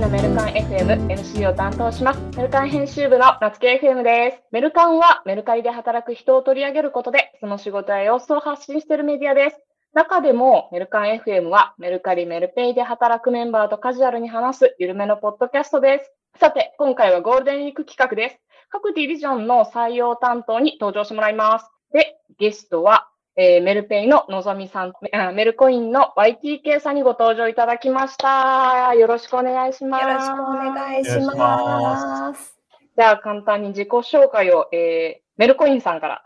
のメルカン FM MC を担当します。メルカン編集部の夏木 FM です。メルカンはメルカリで働く人を取り上げることで、その仕事や様子を発信しているメディアです。中でもメルカン FM はメルカリメルペイで働くメンバーとカジュアルに話す緩めのポッドキャストです。さて、今回はゴールデンウィーク企画です。各ディビジョンの採用担当に登場してもらいます。で、ゲストはえー、メルペイののぞみさん、メルコインの YTK さんにご登場いただきました。よろしくお願いします。よろしくお願いします。じゃあ、簡単に自己紹介を、えー、メルコインさんから。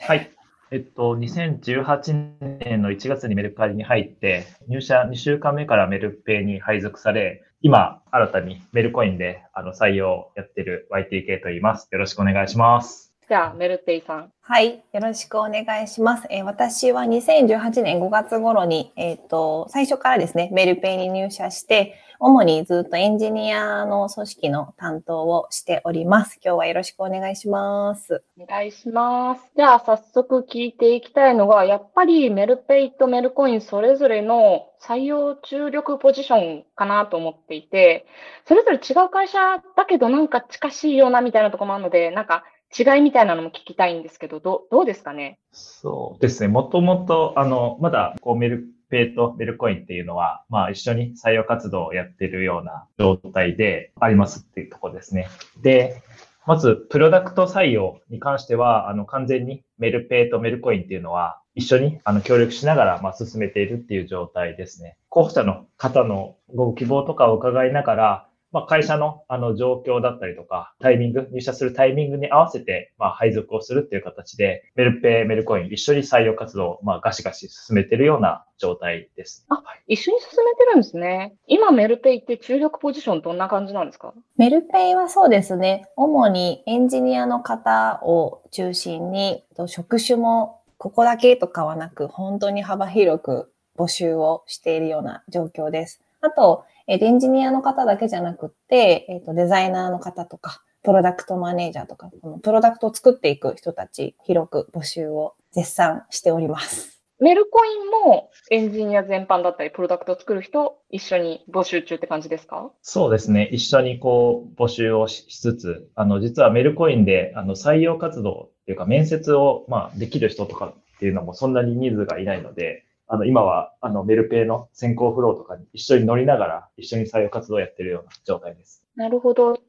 はい。えっと、2018年の1月にメルカリに入って、入社2週間目からメルペイに配属され、今、新たにメルコインであの採用をやってる YTK と言います。よろしくお願いします。じゃあ、メルテイさん。はい。よろしくお願いします。えー、私は2018年5月頃に、えっ、ー、と、最初からですね、メルペイに入社して、主にずっとエンジニアの組織の担当をしております。今日はよろしくお願いします。お願いします。じゃあ、早速聞いていきたいのが、やっぱりメルペイとメルコインそれぞれの採用注力ポジションかなと思っていて、それぞれ違う会社だけどなんか近しいようなみたいなとこもあるので、なんか違いみたいなのも聞きたいんですけど、どどうですかね？そうですね。もともと、あの、まだ、こう、メルペイとメルコインっていうのは、まあ、一緒に採用活動をやってるような状態でありますっていうとこですね。で、まず、プロダクト採用に関しては、あの、完全にメルペイとメルコインっていうのは、一緒にあの協力しながら、まあ、進めているっていう状態ですね。候補者の方のご希望とかを伺いながら、まあ、会社のあの状況だったりとか、タイミング、入社するタイミングに合わせて、まあ、配属をするっていう形で、メルペイ、メルコイン、一緒に採用活動を、まあ、ガシガシ進めてるような状態です。あ、一緒に進めてるんですね。今、メルペイって注力ポジションどんな感じなんですか？メルペイはそうですね。主にエンジニアの方を中心に、職種もここだけとかはなく、本当に幅広く募集をしているような状況です。あと、えエンジニアの方だけじゃなくって、えっ、と、デザイナーの方とか、プロダクトマネージャーとか、このプロダクトを作っていく人たち、広く募集を絶賛しております。メルコインもエンジニア全般だったり、プロダクトを作る人、一緒に募集中って感じですか？そうですね。一緒にこう、募集をしつつ、あの、実はメルコインで、あの、採用活動っていうか、面接を、まあ、できる人とかっていうのもそんなに人数がいないので、あの、今は、あの、メルペイの先行フローとかに一緒に乗りながら、一緒に採用活動をやってるような状態です。なるほど。違いを挙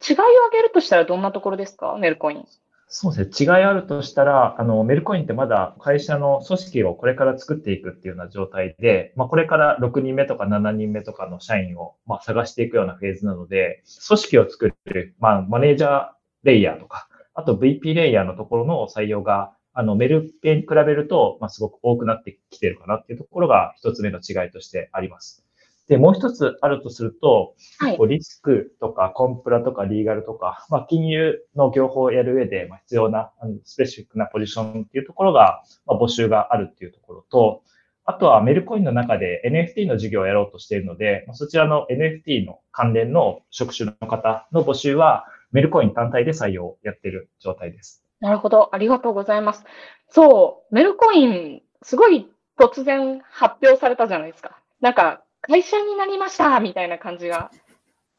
げるとしたらどんなところですか？メルコイン。そうですね。違いあるとしたら、あの、メルコインってまだ会社の組織をこれから作っていくっていうような状態で、まあ、これから6人目とか7人目とかの社員を、まあ、探していくようなフェーズなので、組織を作る、まあ、マネージャーレイヤーとか、あと VP レイヤーのところの採用があの、メルペに比べると、まあ、すごく多くなってきてるかなっていうところが一つ目の違いとしてあります。で、もう一つあるとすると、はい、リスクとかコンプラとかリーガルとか、まあ、金融の業法をやる上で必要なあのスペシフィックなポジションっていうところが、まあ、募集があるっていうところと、あとはメルコインの中で NFT の事業をやろうとしているので、そちらの NFT の関連の職種の方の募集はメルコイン単体で採用をやっている状態です。なるほど。ありがとうございます。そう、メルコイン、すごい突然発表されたじゃないですか。なんか、会社になりましたみたいな感じが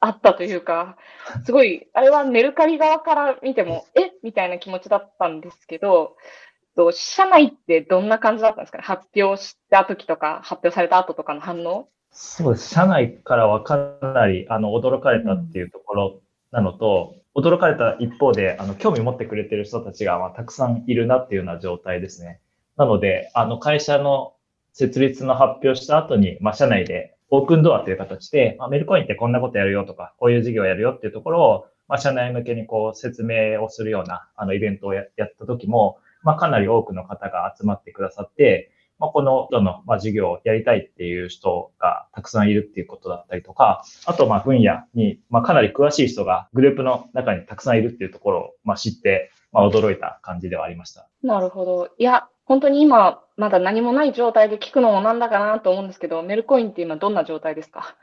あったというか、すごい、あれはメルカリ側から見ても、え？みたいな気持ちだったんですけど、社内ってどんな感じだったんですか？ね発表した時とか、発表された後とかの反応？そうです。社内からはかなりあの驚かれたっていうところなのと、驚かれた一方で、あの、興味持ってくれてる人たちが、まあ、たくさんいるなっていうような状態ですね。なので、あの、会社の設立の発表した後に、まあ、社内でオープンドアという形で、まあ、メルコインってこんなことやるよとか、こういう事業やるよっていうところを、まあ、社内向けにこう説明をするような、あの、イベントをやった時も、まあ、かなり多くの方が集まってくださって、まあ、このどの、まあ、事業をやりたいっていう人がたくさんいるっていうことだったりとか、あと、まあ、分野に、まあ、かなり詳しい人がグループの中にたくさんいるっていうところを、まあ、知って、まあ、驚いた感じではありました。なるほど。いや、本当に今、まだ何もない状態で聞くのもなんだかなと思うんですけど、メルコインって今どんな状態ですか？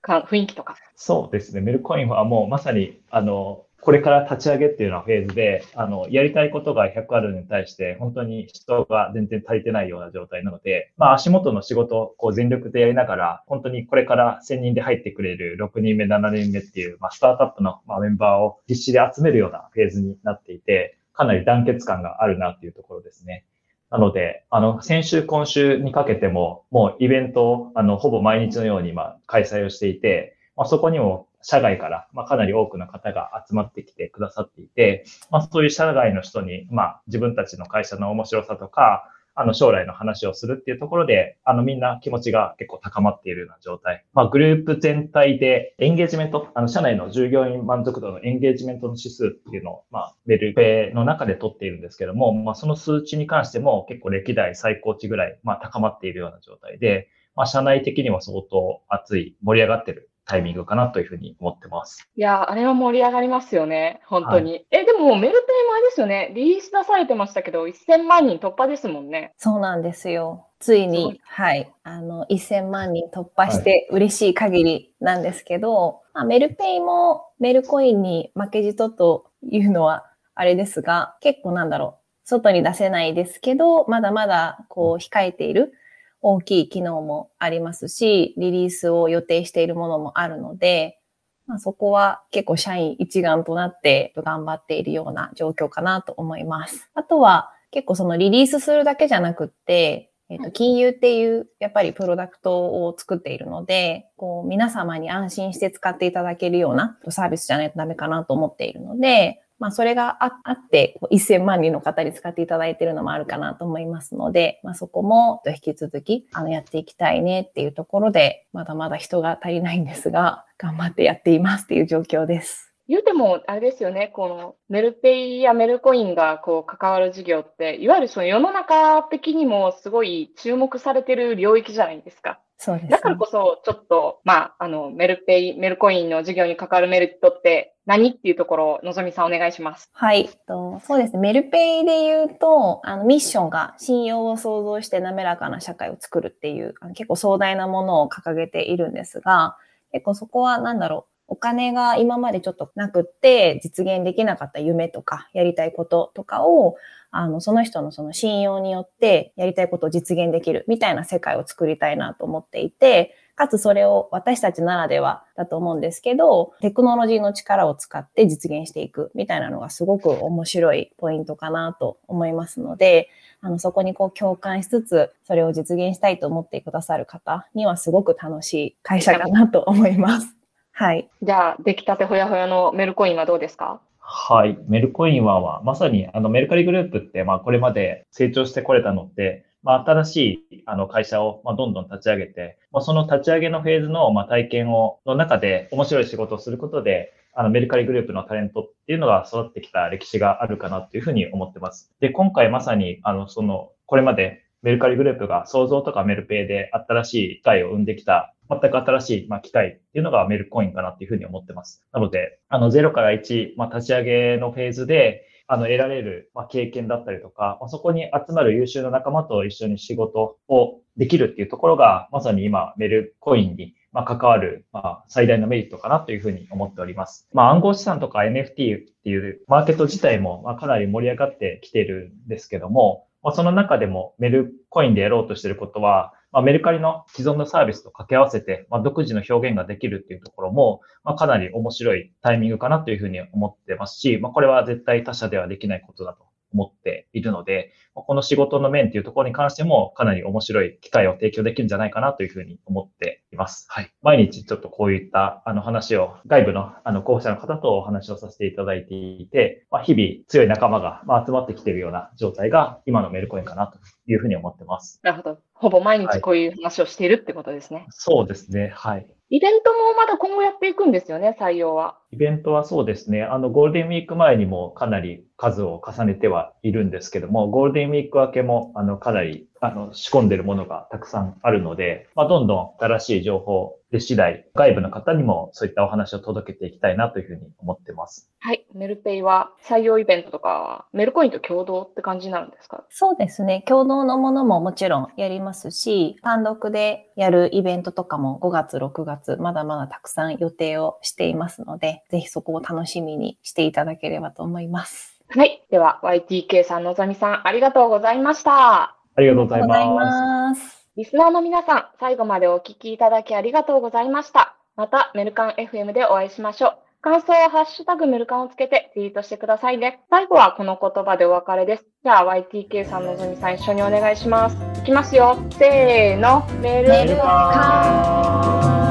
か雰囲気とか。そうですね。メルコインはもうまさに、あの、これから立ち上げっていうようなフェーズで、あの、やりたいことが100あるのに対して、本当に人が全然足りてないような状態なので、まあ足元の仕事をこう全力でやりながら、本当にこれから1000人で入ってくれる6人目、7人目っていう、まあスタートアップの、ま、メンバーを必死で集めるようなフェーズになっていて、かなり団結感があるなっていうところですね。なので、あの、先週、今週にかけても、もうイベントを、あの、ほぼ毎日のように、まあ、開催をしていて、まあ、そこにも社外から、まあ、かなり多くの方が集まってきてくださっていて、まあ、そういう社外の人に、まあ、自分たちの会社の面白さとか、あの、将来の話をするっていうところで、あの、みんな気持ちが結構高まっているような状態。まあ、グループ全体でエンゲージメント、あの、社内の従業員満足度のエンゲージメントの指数っていうのを、まあ、メルペの中で取っているんですけども、まあ、その数値に関しても結構歴代最高値ぐらい、まあ、高まっているような状態で、まあ、社内的には相当熱い、盛り上がってるタイミングかなというふうに思ってます。いや、あれは盛り上がりますよね。本当に。はい、え、でもメルペイもあれですよね。リリース出されてましたけど、1000万人突破ですもんね。そうなんですよ。ついに、はい、あの、1000万人突破して嬉しい限りなんですけど、はい、まあ、メルペイもメルコインに負けじとというのはあれですが、結構なんだろう。外に出せないですけど、まだまだこう控えている。大きい機能もありますし、リリースを予定しているものもあるので、まあ、そこは結構社員一丸となって頑張っているような状況かなと思います。あとは結構そのリリースするだけじゃなくって、えっ、と、金融っていうやっぱりプロダクトを作っているので、こう皆様に安心して使っていただけるようなサービスじゃないとダメかなと思っているので、まあ、それがあって、1000万人の方に使っていただいているのもあるかなと思いますので、まあ、そこも引き続きあのやっていきたいねっていうところで、まだまだ人が足りないんですが、頑張ってやっていますっていう状況です。言うても、あれですよね、このメルペイやメルコインがこう関わる事業って、いわゆるその世の中的にもすごい注目されてる領域じゃないですか。そうです、ね、だからこそ、ちょっと、まあ、あの、メルペイ、メルコインの事業に関わるメリットって何っていうところを、のぞみさんお願いします。はい。とそうですね。メルペイで言うと、あの、ミッションが信用を創造して滑らかな社会を作るっていう、あの結構壮大なものを掲げているんですが、結構そこはなんだろう。お金が今までちょっとなくって実現できなかった夢とかやりたいこととかをあの、その人のその信用によってやりたいことを実現できるみたいな世界を作りたいなと思っていて、かつそれを私たちならではだと思うんですけど、テクノロジーの力を使って実現していくみたいなのがすごく面白いポイントかなと思いますので、あの、そこにこう共感しつつ、それを実現したいと思ってくださる方にはすごく楽しい会社かなと思います。はい。じゃあ、出来たてほやほやのメルコインはどうですか？はい。メルコインは、まさに、あの、メルカリグループって、まあ、これまで成長してこれたのって、まあ、新しい、あの、会社を、まあ、どんどん立ち上げて、まあ、その立ち上げのフェーズの、まあ、体験を、の中で面白い仕事をすることで、あの、メルカリグループのタレントっていうのが育ってきた歴史があるかなというふうに思ってます。で、今回まさに、あの、その、これまでメルカリグループが創造とかメルペイで新しい機会を生んできた全く新しい、まあ、機会っていうのがメルコインかなっていうふうに思ってます。なので、あの、0から1、まあ、立ち上げのフェーズで、あの、得られる、まあ、経験だったりとか、まあ、そこに集まる優秀な仲間と一緒に仕事をできるっていうところが、まさに今、メルコインに、まあ、関わる、まあ、最大のメリットかなというふうに思っております。まあ、暗号資産とか NFT っていうマーケット自体も、まあ、かなり盛り上がってきてるんですけども、まあ、その中でもメルコインでやろうとしてることは、まあ、メルカリの既存のサービスと掛け合わせて、まあ、独自の表現ができるっていうところも、まあ、かなり面白いタイミングかなというふうに思ってますし、まあ、これは絶対他社ではできないことだと思っているので、この仕事の面っていうところに関してもかなり面白い機会を提供できるんじゃないかなというふうに思っています。はい。毎日ちょっとこういったあの話を外部のあの候補者の方とお話をさせていただいていて、まあ、日々強い仲間がま集まってきているような状態が今のメルコインかなというふうに思ってます。なるほど。ほぼ毎日こういう話をしているってことですね。はい、そうですね。はい。イベントもまだ今後やっていくんですよね、採用は。イベントはそうですね。あの、ゴールデンウィーク前にもかなり数を重ねてはいるんですけども、ゴールデンウィーク明けも、あの、かなり、あの、仕込んでるものがたくさんあるので、まあ、どんどん新しい情報で次第、外部の方にもそういったお話を届けていきたいなというふうに思ってます。はい。メルペイは採用イベントとかは、メルコインと共同って感じになるんですか？そうですね。共同のものももちろんやりますし、単独でやるイベントとかも5月、6月、まだまだたくさん予定をしていますので、ぜひそこを楽しみにしていただければと思います。はい。では、YTK さん、のぞみさん、ありがとうございました。ありがとうございます。リスナーの皆さん、最後までお聞きいただきありがとうございました。また、メルカン FM でお会いしましょう。感想はハッシュタグメルカンをつけてツイートしてくださいね。最後はこの言葉でお別れです。じゃあ YTK さんのぞみさん一緒にお願いします。いきますよ。せーの。メルカン